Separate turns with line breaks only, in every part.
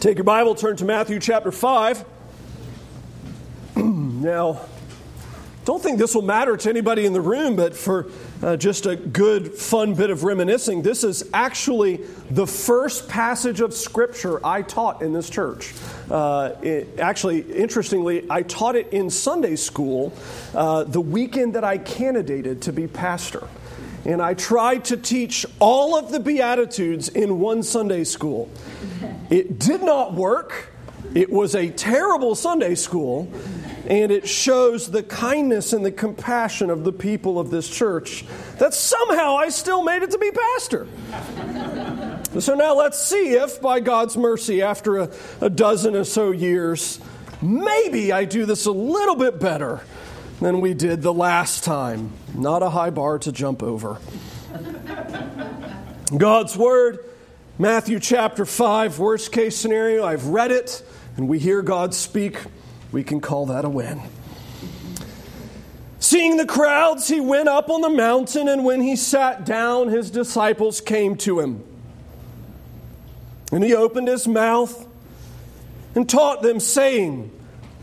Take your Bible, turn to Matthew chapter 5. now, don't think this will matter to anybody in the room, but for uh, just a good, fun bit of reminiscing, this is actually the first passage of Scripture I taught in this church. Uh, it, actually, interestingly, I taught it in Sunday school uh, the weekend that I candidated to be pastor. And I tried to teach all of the Beatitudes in one Sunday school. It did not work. It was a terrible Sunday school, and it shows the kindness and the compassion of the people of this church that somehow I still made it to be pastor. so now let's see if, by God's mercy, after a, a dozen or so years, maybe I do this a little bit better than we did the last time. Not a high bar to jump over. God's Word Matthew chapter 5, worst case scenario, I've read it and we hear God speak. We can call that a win. Seeing the crowds, he went up on the mountain, and when he sat down, his disciples came to him. And he opened his mouth and taught them, saying,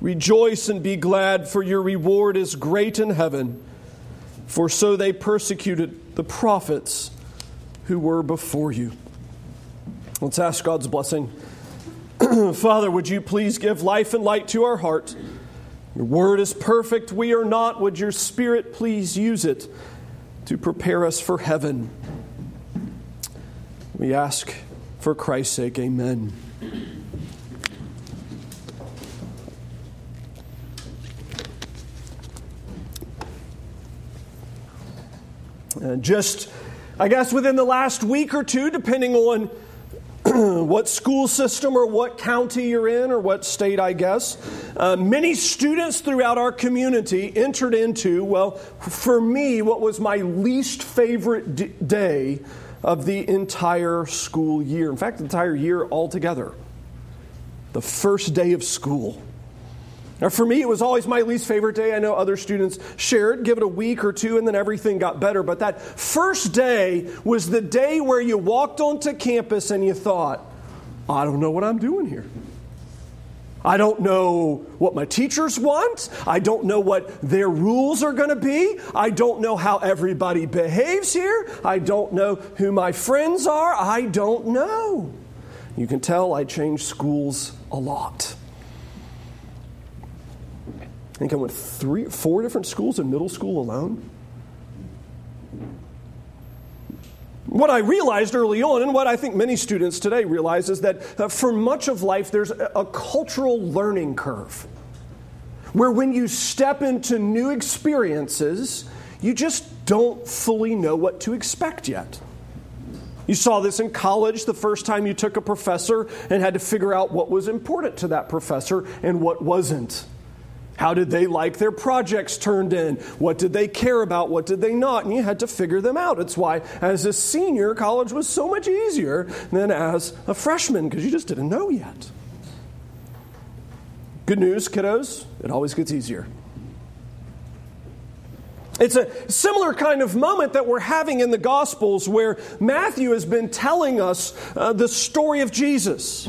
Rejoice and be glad, for your reward is great in heaven, for so they persecuted the prophets who were before you. Let's ask God's blessing. Father, would you please give life and light to our heart? Your word is perfect. We are not. Would your spirit please use it to prepare us for heaven? We ask for Christ's sake. Amen. Uh, just, I guess, within the last week or two, depending on what school system or what county you're in or what state, I guess, uh, many students throughout our community entered into, well, for me, what was my least favorite d- day of the entire school year. In fact, the entire year altogether. The first day of school. Now, for me, it was always my least favorite day. I know other students shared, give it a week or two, and then everything got better. But that first day was the day where you walked onto campus and you thought, I don't know what I'm doing here. I don't know what my teachers want. I don't know what their rules are going to be. I don't know how everybody behaves here. I don't know who my friends are. I don't know. You can tell I changed schools a lot. I think I went three, four different schools in middle school alone. What I realized early on, and what I think many students today realize, is that uh, for much of life, there's a, a cultural learning curve. Where when you step into new experiences, you just don't fully know what to expect yet. You saw this in college the first time you took a professor and had to figure out what was important to that professor and what wasn't. How did they like their projects turned in? What did they care about? What did they not? And you had to figure them out. It's why, as a senior, college was so much easier than as a freshman because you just didn't know yet. Good news, kiddos, it always gets easier. It's a similar kind of moment that we're having in the Gospels where Matthew has been telling us uh, the story of Jesus.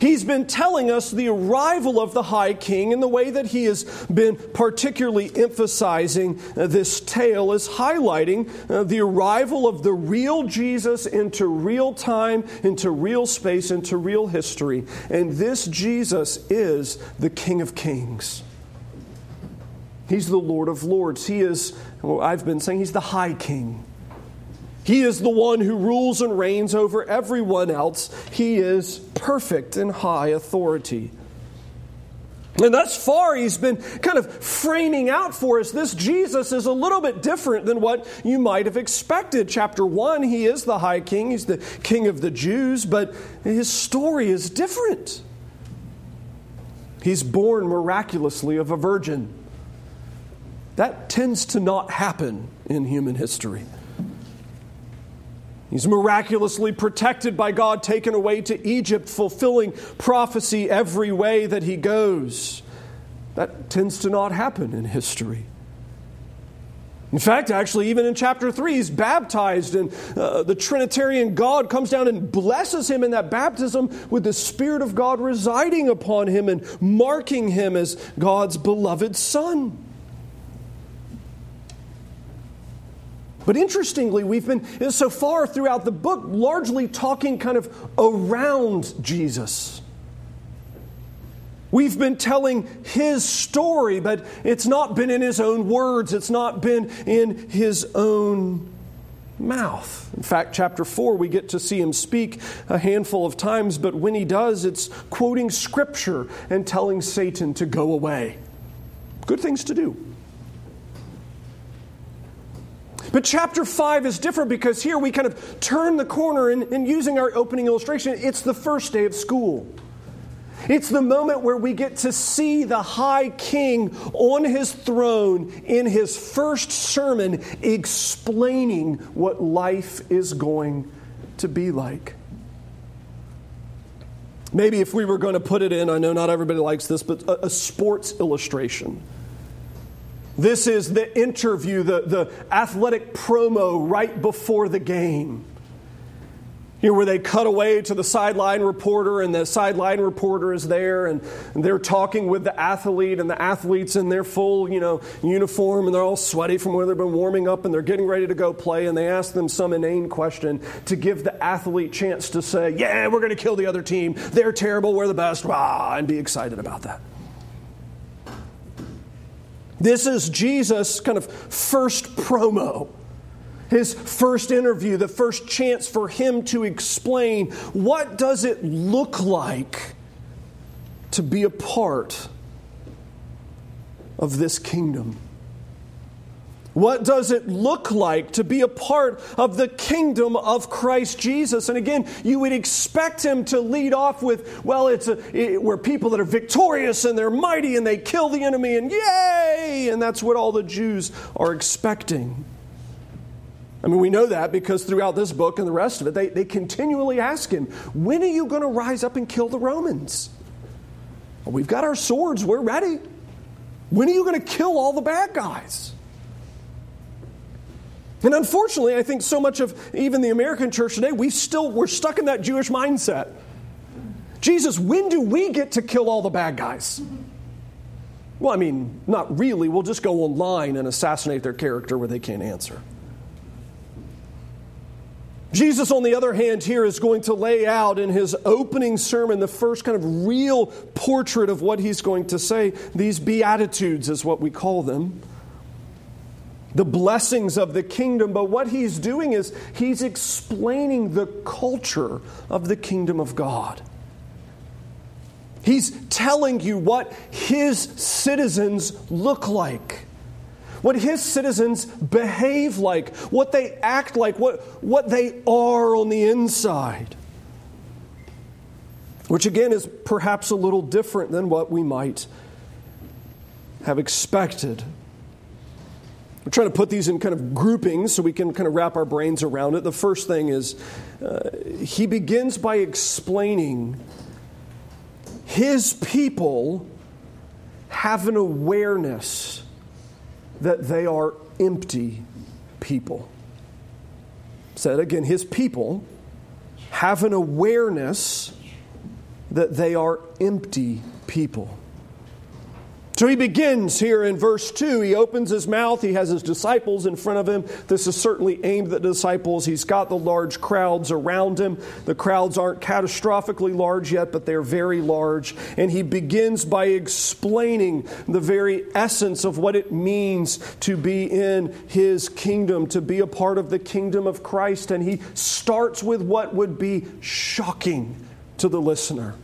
He's been telling us the arrival of the High King, and the way that he has been particularly emphasizing uh, this tale is highlighting uh, the arrival of the real Jesus into real time, into real space, into real history. And this Jesus is the King of Kings. He's the Lord of Lords. He is, well, I've been saying, He's the High King. He is the one who rules and reigns over everyone else. He is perfect in high authority. And thus far, he's been kind of framing out for us this Jesus is a little bit different than what you might have expected. Chapter 1, he is the high king, he's the king of the Jews, but his story is different. He's born miraculously of a virgin. That tends to not happen in human history. He's miraculously protected by God, taken away to Egypt, fulfilling prophecy every way that he goes. That tends to not happen in history. In fact, actually, even in chapter 3, he's baptized, and uh, the Trinitarian God comes down and blesses him in that baptism with the Spirit of God residing upon him and marking him as God's beloved Son. But interestingly, we've been so far throughout the book largely talking kind of around Jesus. We've been telling his story, but it's not been in his own words, it's not been in his own mouth. In fact, chapter 4, we get to see him speak a handful of times, but when he does, it's quoting scripture and telling Satan to go away. Good things to do. But chapter 5 is different because here we kind of turn the corner and, using our opening illustration, it's the first day of school. It's the moment where we get to see the high king on his throne in his first sermon explaining what life is going to be like. Maybe if we were going to put it in, I know not everybody likes this, but a, a sports illustration. This is the interview, the, the athletic promo right before the game. You know, where they cut away to the sideline reporter, and the sideline reporter is there, and, and, they're talking with the athlete, and the athlete's in their full, you know, uniform, and they're all sweaty from where they've been warming up, and they're getting ready to go play, and they ask them some inane question to give the athlete chance to say, "Yeah, we're going to kill the other team. They're terrible. We're the best." Rah, and be excited about that. This is Jesus' kind of first promo, his first interview, the first chance for him to explain what does it look like to be a part of this kingdom. What does it look like to be a part of the kingdom of Christ Jesus? And again, you would expect him to lead off with, well, it's a, it, we're people that are victorious and they're mighty and they kill the enemy and yay! And that's what all the Jews are expecting. I mean, we know that because throughout this book and the rest of it, they, they continually ask him, when are you going to rise up and kill the Romans? Well, we've got our swords, we're ready. When are you going to kill all the bad guys? And unfortunately, I think so much of even the American church today, we still we're stuck in that Jewish mindset. Jesus, when do we get to kill all the bad guys? Well, I mean, not really. We'll just go online and assassinate their character where they can't answer. Jesus, on the other hand, here is going to lay out in his opening sermon the first kind of real portrait of what he's going to say. These Beatitudes is what we call them the blessings of the kingdom, but what he's doing is he's explaining the culture of the kingdom of God. He's telling you what his citizens look like, what his citizens behave like, what they act like, what, what they are on the inside. Which again is perhaps a little different than what we might have expected. Trying to put these in kind of groupings so we can kind of wrap our brains around it. The first thing is uh, he begins by explaining his people have an awareness that they are empty people. Said again, his people have an awareness that they are empty people. So he begins here in verse 2. He opens his mouth. He has his disciples in front of him. This is certainly aimed at the disciples. He's got the large crowds around him. The crowds aren't catastrophically large yet, but they're very large. And he begins by explaining the very essence of what it means to be in his kingdom, to be a part of the kingdom of Christ. And he starts with what would be shocking to the listener.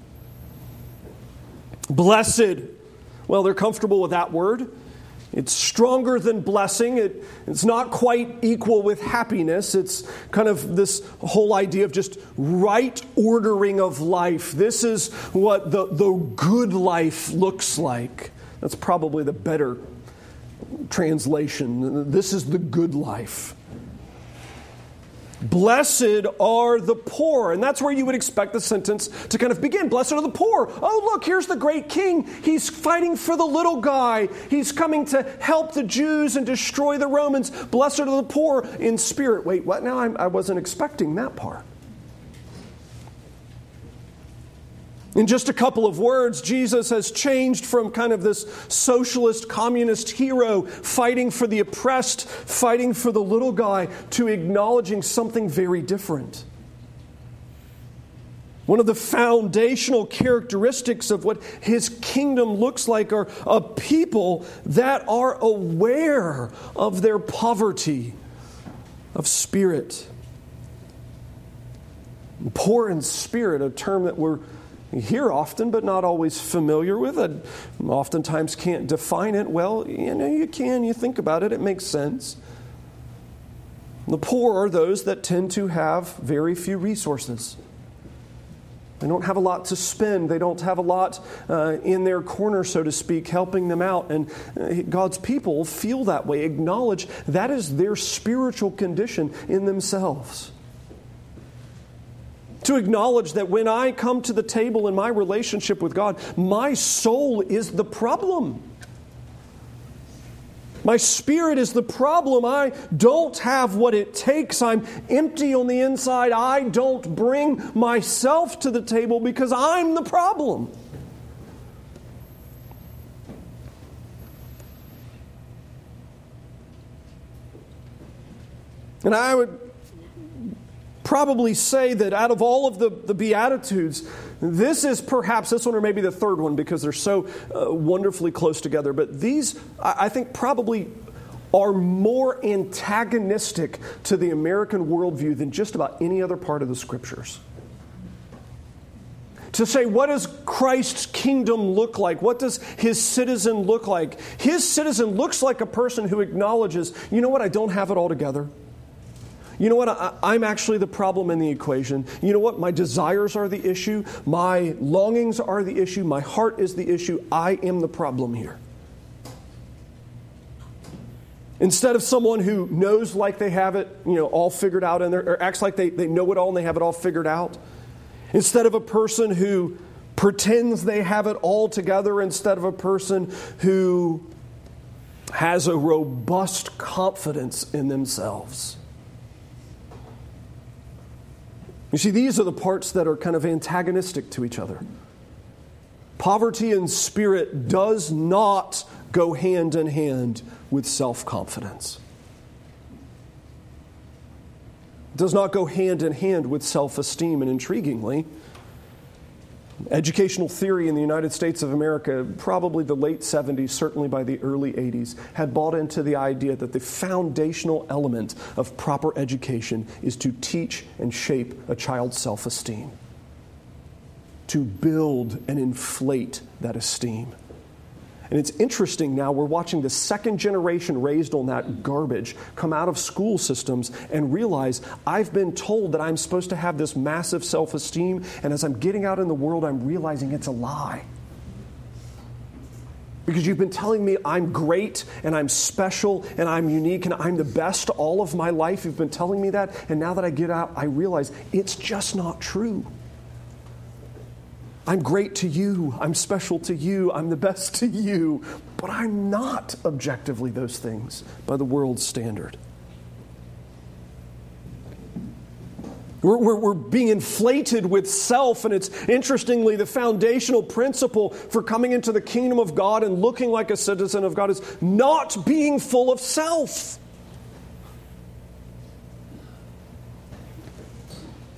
Blessed well, they're comfortable with that word. It's stronger than blessing. It, it's not quite equal with happiness. It's kind of this whole idea of just right ordering of life. This is what the, the good life looks like. That's probably the better translation. This is the good life. Blessed are the poor. And that's where you would expect the sentence to kind of begin. Blessed are the poor. Oh, look, here's the great king. He's fighting for the little guy. He's coming to help the Jews and destroy the Romans. Blessed are the poor in spirit. Wait, what now? I wasn't expecting that part. In just a couple of words, Jesus has changed from kind of this socialist communist hero fighting for the oppressed, fighting for the little guy, to acknowledging something very different. One of the foundational characteristics of what his kingdom looks like are a people that are aware of their poverty of spirit. Poor in spirit, a term that we're hear often, but not always familiar with it. Oftentimes can't define it. Well, you know, you can. You think about it, it makes sense. The poor are those that tend to have very few resources. They don't have a lot to spend. They don't have a lot uh, in their corner, so to speak, helping them out. And uh, God's people feel that way, acknowledge that is their spiritual condition in themselves to acknowledge that when I come to the table in my relationship with God, my soul is the problem. My spirit is the problem. I don't have what it takes. I'm empty on the inside. I don't bring myself to the table because I'm the problem. And I would probably say that out of all of the, the Beatitudes, this is perhaps this one or maybe the third one because they're so uh, wonderfully close together. But these, I, I think, probably are more antagonistic to the American worldview than just about any other part of the scriptures to say, what does Christ's kingdom look like? What does his citizen look like? His citizen looks like a person who acknowledges, you know what, I don't have it all together. You know what? I, am actually the problem in the equation. You know what? My desires are the issue. My longings are the issue. My heart is the issue. I am the problem here. Instead of someone who knows like they have it, you know, all figured out and or acts like they, they know it all and they have it all figured out. Instead of a person who pretends they have it all together, instead of a person who has a robust confidence in themselves. You see, these are the parts that are kind of antagonistic to each other. Poverty in spirit does not go hand in hand with self confidence. Does not go hand in hand with self esteem. And intriguingly, Educational theory in the United States of America, probably the late 70s, certainly by the early 80s, had bought into the idea that the foundational element of proper education is to teach and shape a child's self esteem, to build and inflate that esteem. And it's interesting now, we're watching the second generation raised on that garbage come out of school systems and realize I've been told that I'm supposed to have this massive self esteem, and as I'm getting out in the world, I'm realizing it's a lie. Because you've been telling me I'm great and I'm special and I'm unique and I'm the best all of my life. You've been telling me that, and now that I get out, I realize it's just not true. I'm great to you, I'm special to you, I'm the best to you, but I'm not objectively those things by the world's standard. We're, we're, we're, being inflated with self, and it's interestingly the foundational principle for coming into the kingdom of God and looking like a citizen of God is not being full of self.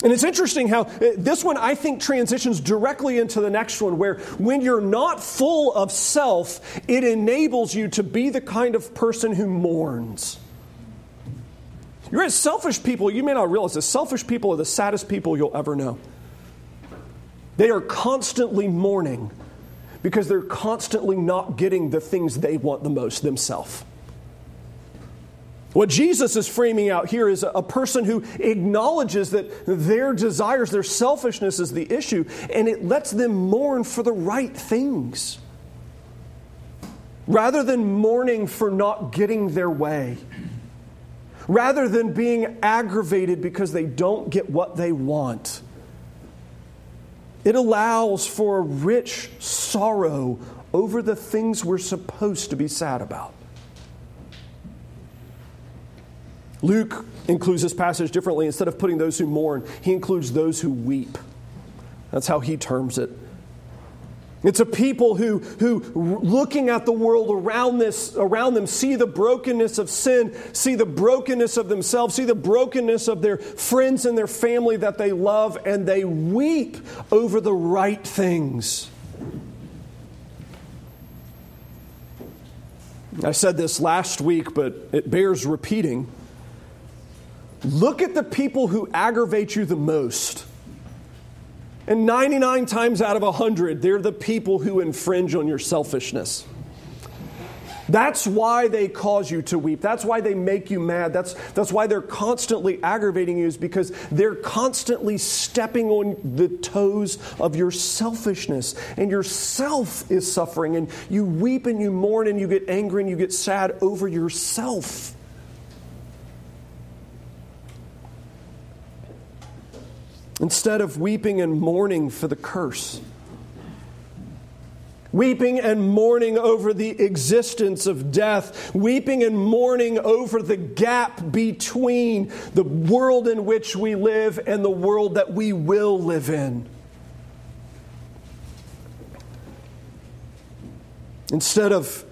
And it's interesting how uh, this one, I think, transitions directly into the next one, where when you're not full of self, it enables you to be the kind of person who mourns. You're at selfish people, you may not realize this. Selfish people are the saddest people you'll ever know. They are constantly mourning because they're constantly not getting the things they want the most themselves. What Jesus is framing out here is a person who acknowledges that their desires, their selfishness is the issue, and it lets them mourn for the right things. Rather than mourning for not getting their way, rather than being aggravated because they don't get what they want. It allows for a rich sorrow over the things we're supposed to be sad about. Luke includes this passage differently. Instead of putting those who mourn, he includes those who weep. That's how he terms it. It's a people who, who looking at the world around, this, around them, see the brokenness of sin, see the brokenness of themselves, see the brokenness of their friends and their family that they love, and they weep over the right things. I said this last week, but it bears repeating. Look at the people who aggravate you the most and 99 times out of 100, they're the people who infringe on your selfishness. That's why they cause you to weep. That's why they make you mad. That's, that's why they're constantly aggravating you, is because they're constantly stepping on the toes of your selfishness. And your self is suffering. And you weep and you mourn and you get angry and you get sad over yourself. Instead of weeping and mourning for the curse. Weeping and mourning over the existence of death, weeping and mourning over the gap between the world in which we live and the world that we will live in. Instead of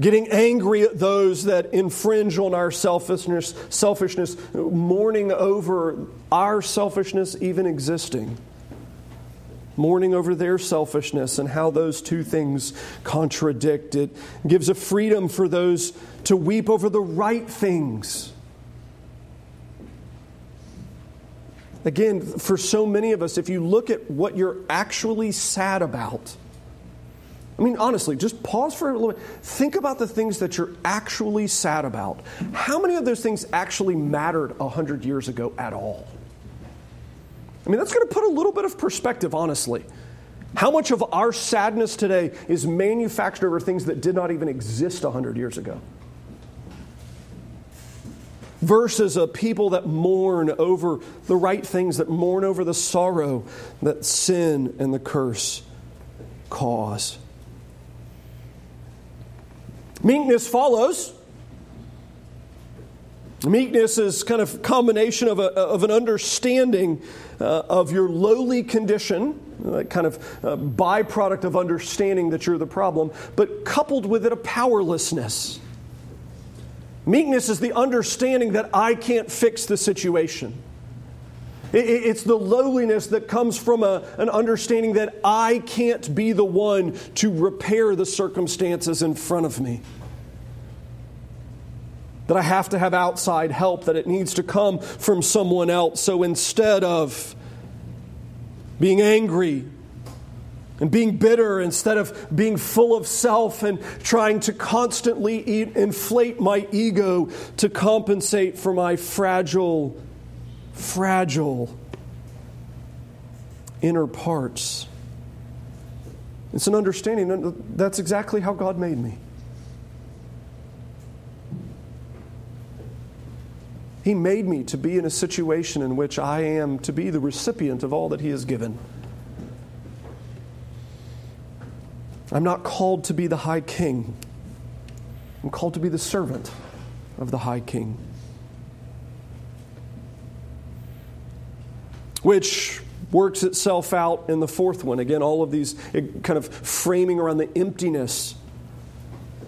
getting angry at those that infringe on our selfishness, selfishness, mourning over our selfishness even existing, mourning over their selfishness and how those two things contradict. It gives a freedom for those to weep over the right things. Again, for so many of us, if you look at what you're actually sad about, I mean, honestly, just pause for a little bit. Think about the things that you're actually sad about. How many of those things actually mattered 100 years ago at all? I mean, that's going to put a little bit of perspective, honestly. How much of our sadness today is manufactured over things that did not even exist 100 years ago? Versus a people that mourn over the right things, that mourn over the sorrow that sin and the curse cause. Meekness follows. Meekness is kind of combination of, a, of an understanding uh, of your lowly condition, uh, kind of uh, byproduct of understanding that you're the problem, but coupled with it a powerlessness. Meekness is the understanding that I can't fix the situation. It's the lowliness that comes from a, an understanding that I can't be the one to repair the circumstances in front of me. That I have to have outside help, that it needs to come from someone else. So instead of being angry and being bitter, instead of being full of self and trying to constantly eat, inflate my ego to compensate for my fragile fragile inner parts. It's an understanding that's exactly how God made me. He made me to be in a situation in which I am to be the recipient of all that He has given. I'm not called to be the high king. I'm called to be the servant of the high king. which works itself out in the fourth one. Again, all of these eh, kind of framing around the emptiness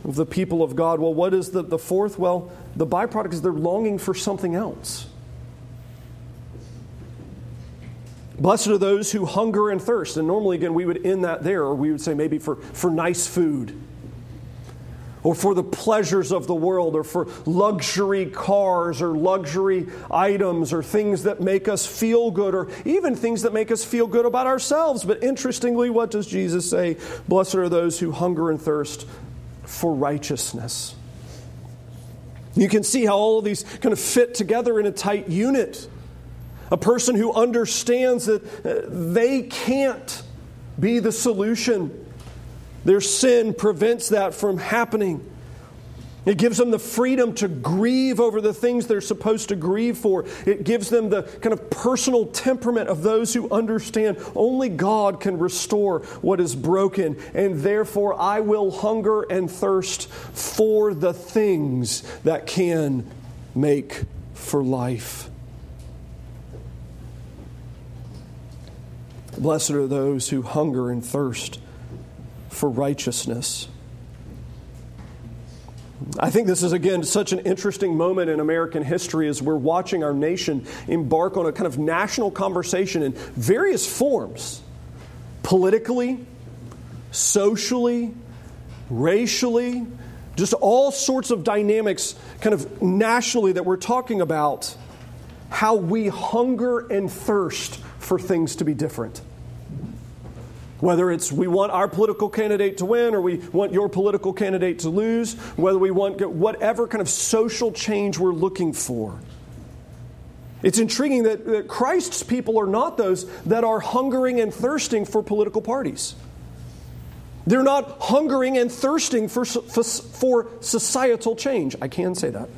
of the people of God. Well, what is the, the fourth? Well, the byproduct is they're longing for something else. Blessed are those who hunger and thirst. And normally, again, we would end that there, or we would say maybe for, for nice food, or for the pleasures of the world, or for luxury cars, or luxury items, or things that make us feel good, or even things that make us feel good about ourselves. But interestingly, what does Jesus say? Blessed are those who hunger and thirst for righteousness. You can see how all of these kind of fit together in a tight unit. A person who understands that uh, they can't be the solution. Their sin prevents that from happening. It gives them the freedom to grieve over the things they're supposed to grieve for. It gives them the kind of personal temperament of those who understand only God can restore what is broken. And therefore, I will hunger and thirst for the things that can make for life. Blessed are those who hunger and thirst for righteousness. I think this is, again, such an interesting moment in American history as we're watching our nation embark on a kind of national conversation in various forms politically, socially, racially, just all sorts of dynamics kind of nationally that we're talking about. How we hunger and thirst for things to be different. Whether it's we want our political candidate to win or we want your political candidate to lose, whether we want whatever kind of social change we're looking for. It's intriguing that, that Christ's people are not those that are hungering and thirsting for political parties. They're not hungering and thirsting for, for, for societal change. I can say that.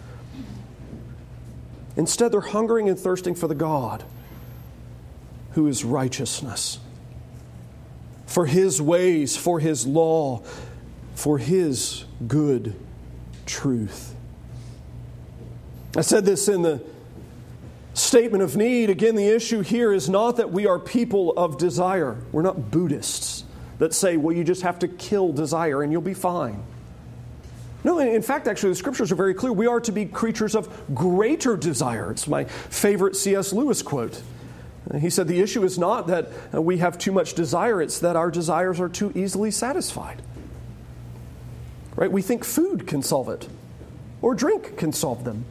Instead, they're hungering and thirsting for the God who is righteousness for His ways, for His law, for His good truth. I said this in the statement of need. Again, the issue here is not that we are people of desire. We're not Buddhists that say, well, you just have to kill desire and you'll be fine. No, in fact, actually, the scriptures are very clear. We are to be creatures of greater desire. It's my favorite C.S. Lewis quote. He said the issue is not that we have too much desire, it's that our desires are too easily satisfied. Right? We think food can solve it, or drink can solve them,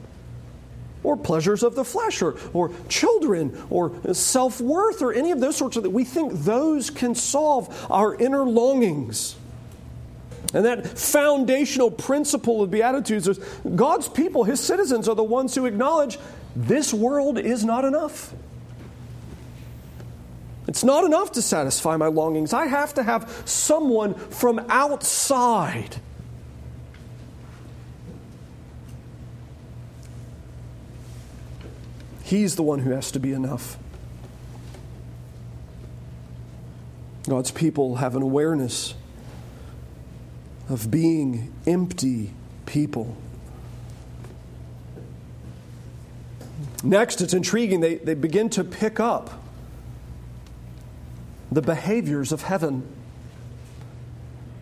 or pleasures of the flesh, or, or children, or self worth, or any of those sorts of things. We think those can solve our inner longings. And that foundational principle of Beatitudes is God's people, His citizens, are the ones who acknowledge this world is not enough. It's not enough to satisfy my longings. I have to have someone from outside. He's the one who has to be enough. God's people have an awareness of being empty people. Next, it's intriguing. They, they begin to pick up the behaviors of heaven.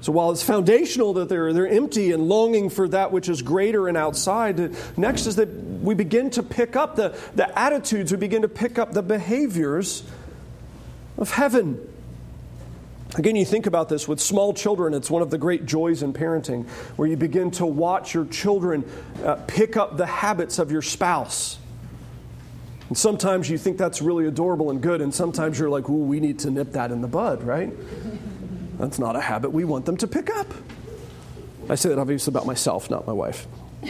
So while it's foundational that they're, they're empty and longing for that which is greater and outside, next is that we begin to pick up the, the attitudes, we begin to pick up the behaviors of heaven. Again, you think about this with small children, it's one of the great joys in parenting, where you begin to watch your children uh, pick up the habits of your spouse. And sometimes you think that's really adorable and good, and sometimes you're like, ooh, we need to nip that in the bud, right? That's not a habit we want them to pick up. I say that obviously about myself, not my wife.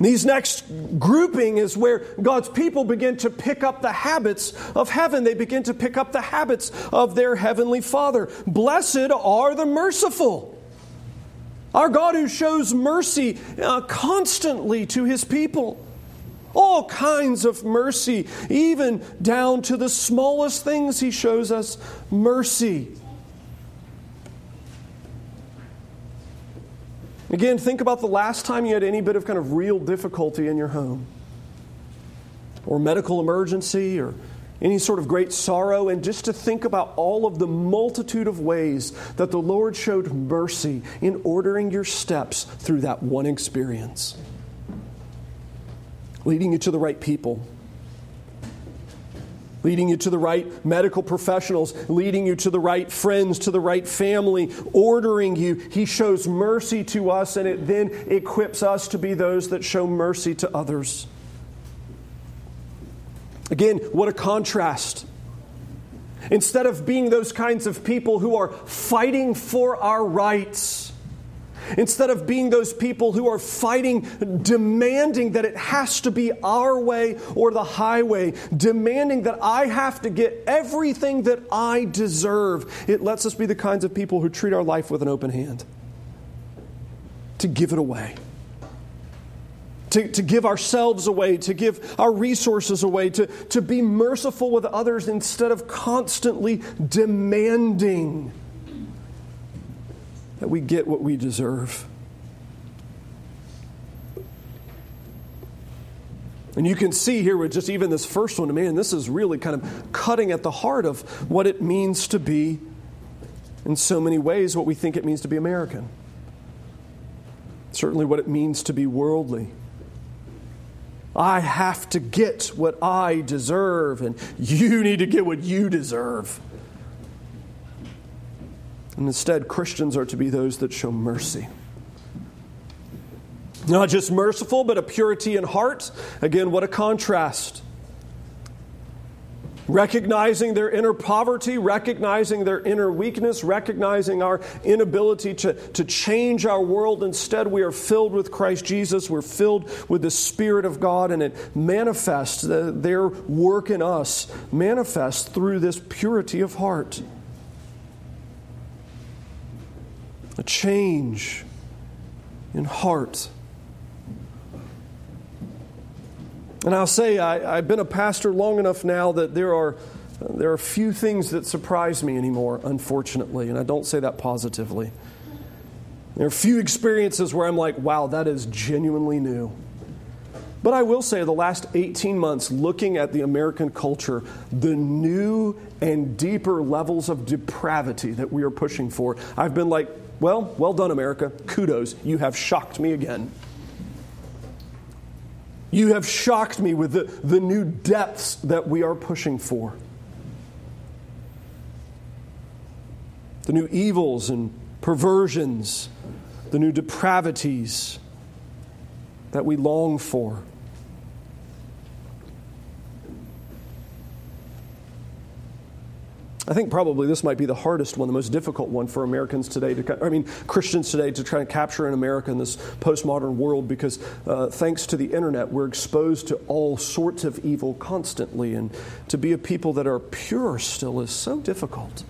These next grouping is where God's people begin to pick up the habits of heaven. They begin to pick up the habits of their heavenly Father. Blessed are the merciful. Our God who shows mercy uh, constantly to his people. All kinds of mercy, even down to the smallest things, he shows us mercy. Again, think about the last time you had any bit of kind of real difficulty in your home. or medical emergency or any sort of great sorrow, and just to think about all of the multitude of ways that the Lord showed mercy in ordering your steps through that one experience, leading you to the right people. Leading you to the right medical professionals, leading you to the right friends, to the right family, ordering you. He shows mercy to us, and it then equips us to be those that show mercy to others. Again, what a contrast. Instead of being those kinds of people who are fighting for our rights, instead of being those people who are fighting, demanding that it has to be our way or the highway, demanding that I have to get everything that I deserve, it lets us be the kinds of people who treat our life with an open hand, to give it away to, to give ourselves away, to give our resources away, to, to be merciful with others instead of constantly demanding that we get what we deserve. And you can see here with just even this first one, man, this is really kind of cutting at the heart of what it means to be, in so many ways, what we think it means to be American. Certainly, what it means to be worldly. I have to get what I deserve, and you need to get what you deserve. And instead, Christians are to be those that show mercy. Not just merciful, but a purity in heart. Again, what a contrast recognizing their inner poverty, recognizing their inner weakness, recognizing our inability to, to change our world. Instead, we are filled with Christ Jesus. We're filled with the Spirit of God, and it manifests, the, their work in us manifests through this purity of heart. A change in heart. And I'll say, I, have been a pastor long enough now that there are, there are few things that surprise me anymore, unfortunately, and I don't say that positively. There are few experiences where I'm like, wow, that is genuinely new. But I will say, the last 18 months, looking at the American culture, the new and deeper levels of depravity that we are pushing for, I've been like, well, well done, America. Kudos. You have shocked me again. You have shocked me with the, the new depths that we are pushing for. The new evils and perversions, the new depravities that we long for. I think probably this might be the hardest one, the most difficult one for Americans today, to, I mean, Christians today to try and capture in America in this postmodern world because uh, thanks to the internet, we're exposed to all sorts of evil constantly. And to be a people that are pure still is so difficult.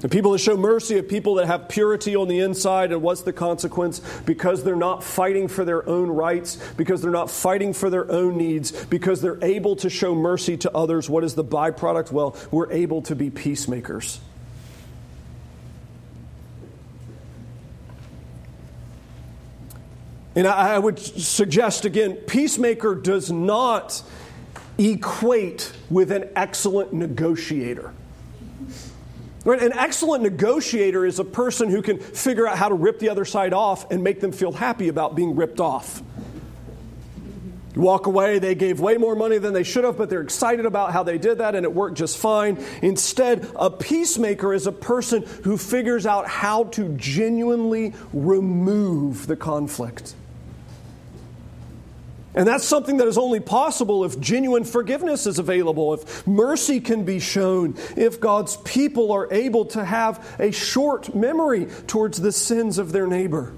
The people that show mercy are people that have purity on the inside, and what's the consequence? Because they're not fighting for their own rights, because they're not fighting for their own needs, because they're able to show mercy to others. What is the byproduct? Well, we're able to be peacemakers. And I would suggest again, peacemaker does not equate with an excellent negotiator. Right? An excellent negotiator is a person who can figure out how to rip the other side off and make them feel happy about being ripped off. You walk away, they gave way more money than they should have, but they're excited about how they did that and it worked just fine. Instead, a peacemaker is a person who figures out how to genuinely remove the conflict. And that's something that is only possible if genuine forgiveness is available, if mercy can be shown, if God's people are able to have a short memory towards the sins of their neighbor.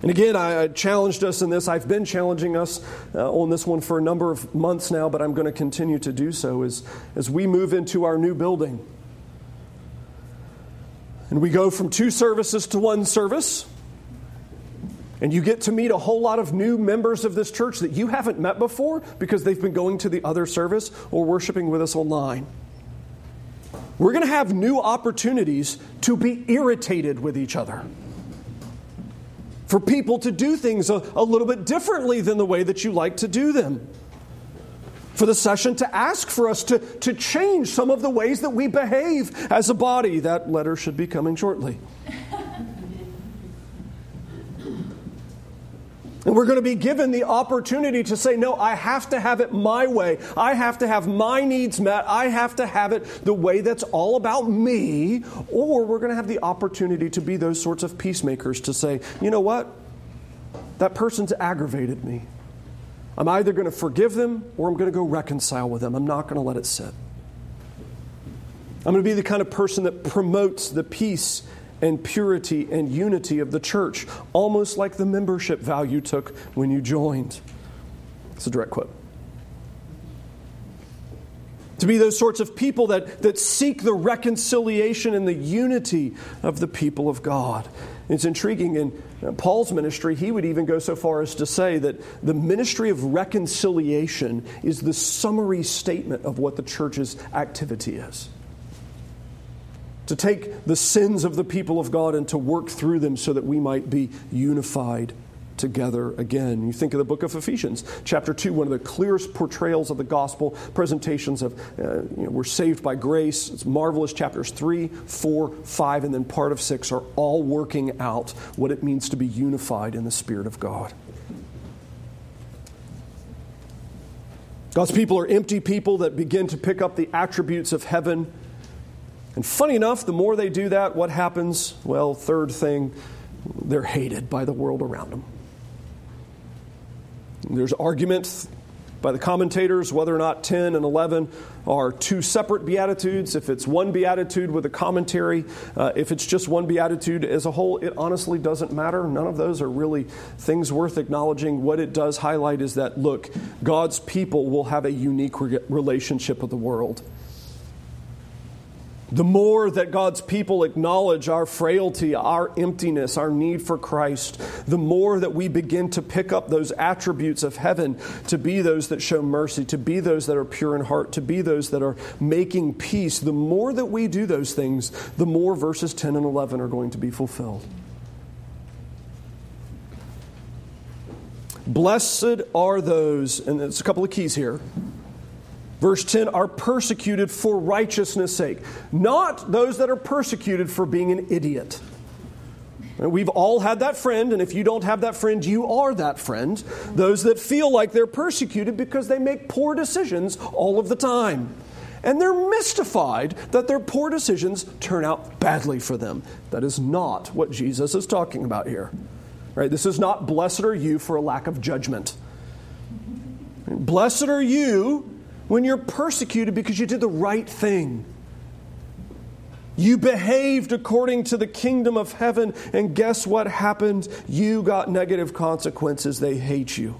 And again, I challenged us in this. I've been challenging us uh, on this one for a number of months now, but I'm going to continue to do so as, as we move into our new building. And we go from two services to one service. And you get to meet a whole lot of new members of this church that you haven't met before because they've been going to the other service or worshiping with us online. we're going to have new opportunities to be irritated with each other. For people to do things a, a little bit differently than the way that you like to do them for the session to ask for us to, to change some of the ways that we behave as a body. That letter should be coming shortly. And we're going to be given the opportunity to say, no, I have to have it my way. I have to have my needs met. I have to have it the way that's all about me. Or we're going to have the opportunity to be those sorts of peacemakers to say, you know what? That person's aggravated me. I'm either going to forgive them or I'm going to go reconcile with them. I'm not going to let it sit. I'm going to be the kind of person that promotes the peace and purity and unity of the church, almost like the membership vow you took when you joined. It's a direct quote. To be those sorts of people that, that seek the reconciliation and the unity of the people of God. It's intriguing in Paul's ministry, he would even go so far as to say that the ministry of reconciliation is the summary statement of what the church's activity is. To take the sins of the people of God and to work through them so that we might be unified together again. You think of the book of Ephesians, chapter 2, one of the clearest portrayals of the gospel, presentations of uh, you know, we're saved by grace. It's marvelous. Chapters 3, 4, 5, and then part of 6 are all working out what it means to be unified in the Spirit of God. God's people are empty people that begin to pick up the attributes of heaven. And funny enough, the more they do that, what happens? Well, third thing, they're hated by the world around them. There's arguments by the commentators whether or not 10 and 11 are two separate beatitudes. If it's one beatitude with a commentary, uh, if it's just one beatitude as a whole, it honestly doesn't matter. None of those are really things worth acknowledging. What it does highlight is that, look, God's people will have a unique re- relationship with the world. The more that God's people acknowledge our frailty, our emptiness, our need for Christ, the more that we begin to pick up those attributes of heaven to be those that show mercy, to be those that are pure in heart, to be those that are making peace. The more that we do those things, the more verses 10 and 11 are going to be fulfilled. Blessed are those, and there's a couple of keys here Verse 10 are persecuted for righteousness' sake, not those that are persecuted for being an idiot. We've all had that friend, and if you don't have that friend, you are that friend. Those that feel like they're persecuted because they make poor decisions all of the time. And they're mystified that their poor decisions turn out badly for them. That is not what Jesus is talking about here. Right? This is not blessed are you for a lack of judgment. Blessed are you when you're persecuted because you did the right thing. You behaved according to the kingdom of heaven, and guess what happened? You got negative consequences. They hate you.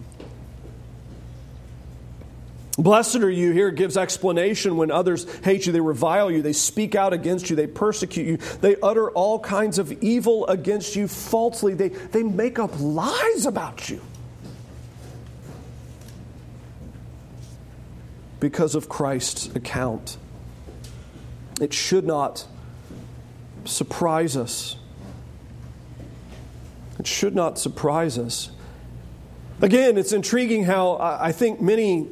Blessed are you here gives explanation when others hate you, they revile you, they speak out against you, they persecute you, they utter all kinds of evil against you falsely, they, they make up lies about you. Because of Christ's account. It should not surprise us. It should not surprise us. Again, it's intriguing how I think many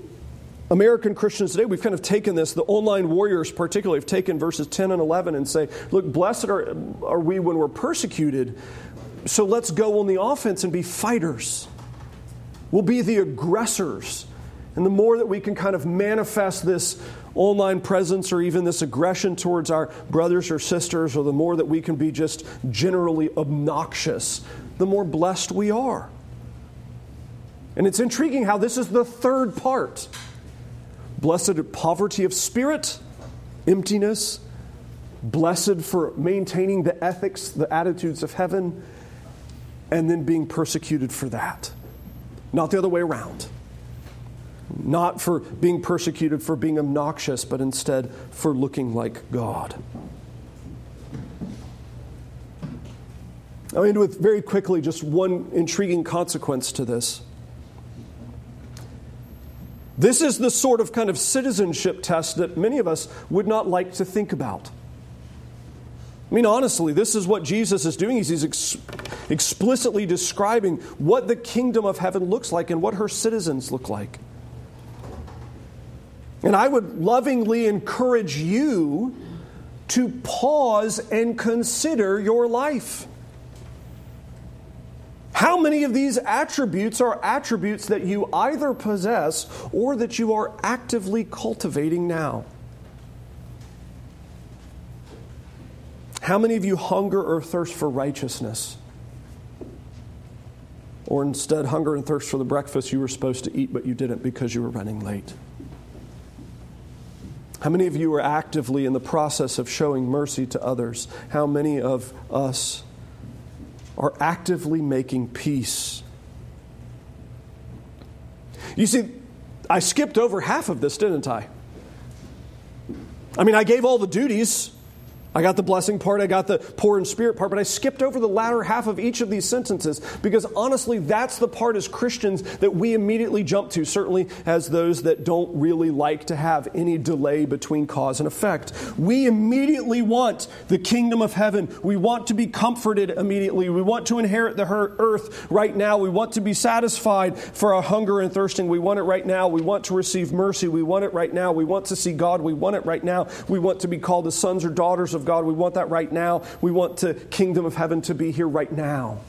American Christians today, we've kind of taken this, the online warriors particularly, have taken verses 10 and 11 and say, look, blessed are, are we when we're persecuted, so let's go on the offense and be fighters. We'll be the aggressors. And the more that we can kind of manifest this online presence or even this aggression towards our brothers or sisters, or the more that we can be just generally obnoxious, the more blessed we are. And it's intriguing how this is the third part blessed poverty of spirit, emptiness, blessed for maintaining the ethics, the attitudes of heaven, and then being persecuted for that. Not the other way around not for being persecuted for being obnoxious, but instead for looking like God. I'll end with very quickly just one intriguing consequence to this. This is the sort of kind of citizenship test that many of us would not like to think about. I mean, honestly, this is what Jesus is doing. He's ex- explicitly describing what the kingdom of heaven looks like and what her citizens look like. And I would lovingly encourage you to pause and consider your life. How many of these attributes are attributes that you either possess or that you are actively cultivating now? How many of you hunger or thirst for righteousness? Or instead, hunger and thirst for the breakfast you were supposed to eat, but you didn't because you were running late? How many of you are actively in the process of showing mercy to others? How many of us are actively making peace? You see, I skipped over half of this, didn't I? I mean, I gave all the duties. I got the blessing part, I got the poor in spirit part, but I skipped over the latter half of each of these sentences because honestly, that's the part as Christians that we immediately jump to, certainly as those that don't really like to have any delay between cause and effect. We immediately want the kingdom of heaven. We want to be comforted immediately. We want to inherit the earth right now. We want to be satisfied for our hunger and thirsting. We want it right now. We want to receive mercy. We want it right now. We want to see God. We want it right now. We want to be called the sons or daughters of God. We want that right now. We want the kingdom of heaven to be here right now.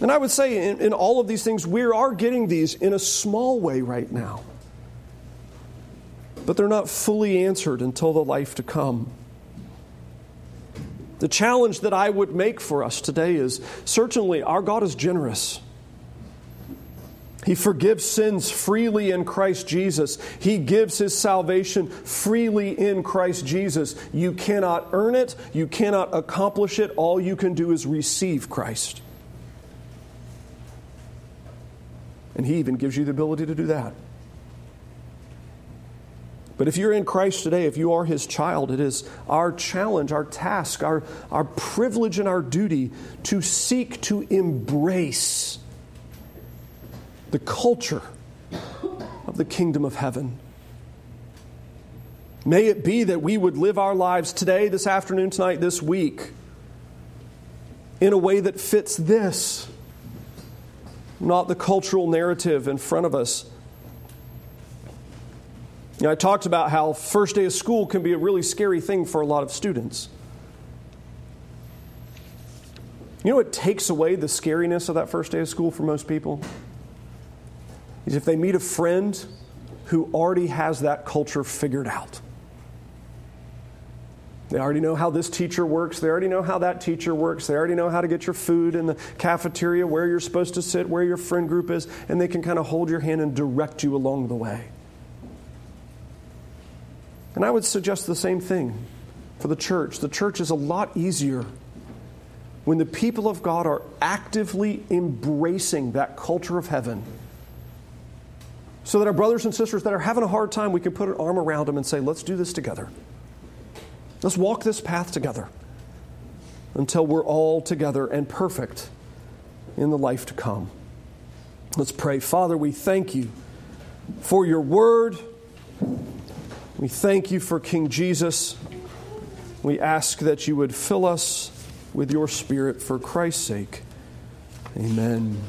And I would say in, in all of these things, we are getting these in a small way right now. But they're not fully answered until the life to come. The challenge that I would make for us today is certainly our God is generous. He forgives sins freely in Christ Jesus. He gives his salvation freely in Christ Jesus. You cannot earn it, you cannot accomplish it. All you can do is receive Christ. And he even gives you the ability to do that. But if you're in Christ today, if you are his child, it is our challenge, our task, our, our privilege, and our duty to seek to embrace the culture of the kingdom of heaven. May it be that we would live our lives today, this afternoon, tonight, this week, in a way that fits this, not the cultural narrative in front of us. You know, I talked about how first day of school can be a really scary thing for a lot of students. You know what takes away the scariness of that first day of school for most people? Is if they meet a friend who already has that culture figured out. They already know how this teacher works. They already know how that teacher works. They already know how to get your food in the cafeteria, where you're supposed to sit, where your friend group is, and they can kind of hold your hand and direct you along the way. And I would suggest the same thing for the church. The church is a lot easier when the people of God are actively embracing that culture of heaven so that our brothers and sisters that are having a hard time, we can put an arm around them and say, let's do this together. Let's walk this path together until we're all together and perfect in the life to come. Let's pray. Father, we thank you for your word. We thank you for King Jesus. We ask that you would fill us with your spirit for Christ's sake. Amen.